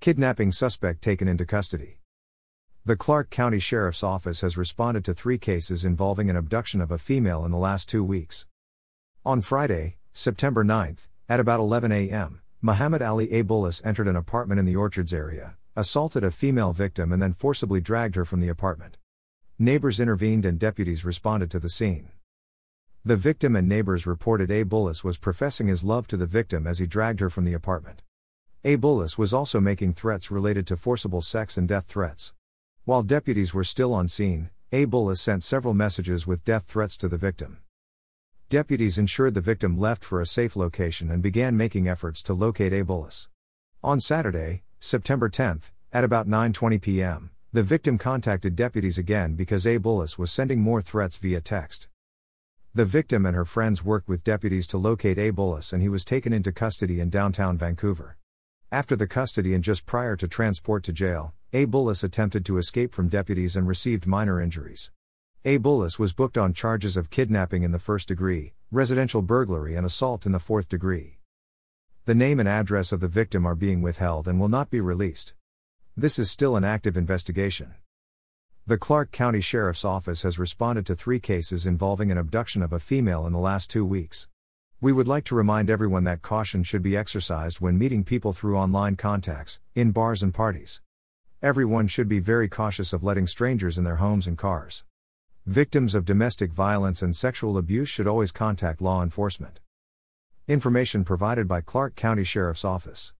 Kidnapping suspect taken into custody. The Clark County Sheriff's Office has responded to three cases involving an abduction of a female in the last two weeks. On Friday, September 9, at about 11 a.m., Muhammad Ali Abulus entered an apartment in the Orchards area, assaulted a female victim, and then forcibly dragged her from the apartment. Neighbors intervened and deputies responded to the scene. The victim and neighbors reported Abulus was professing his love to the victim as he dragged her from the apartment. Abulus was also making threats related to forcible sex and death threats. While deputies were still on scene, Abulus sent several messages with death threats to the victim. Deputies ensured the victim left for a safe location and began making efforts to locate Abulus. On Saturday, September 10, at about 9:20 p.m., the victim contacted deputies again because Abulus was sending more threats via text. The victim and her friends worked with deputies to locate Abulus and he was taken into custody in downtown Vancouver. After the custody and just prior to transport to jail, Abulus attempted to escape from deputies and received minor injuries. Abulus was booked on charges of kidnapping in the first degree, residential burglary, and assault in the fourth degree. The name and address of the victim are being withheld and will not be released. This is still an active investigation. The Clark County Sheriff's Office has responded to three cases involving an abduction of a female in the last two weeks. We would like to remind everyone that caution should be exercised when meeting people through online contacts, in bars and parties. Everyone should be very cautious of letting strangers in their homes and cars. Victims of domestic violence and sexual abuse should always contact law enforcement. Information provided by Clark County Sheriff's Office.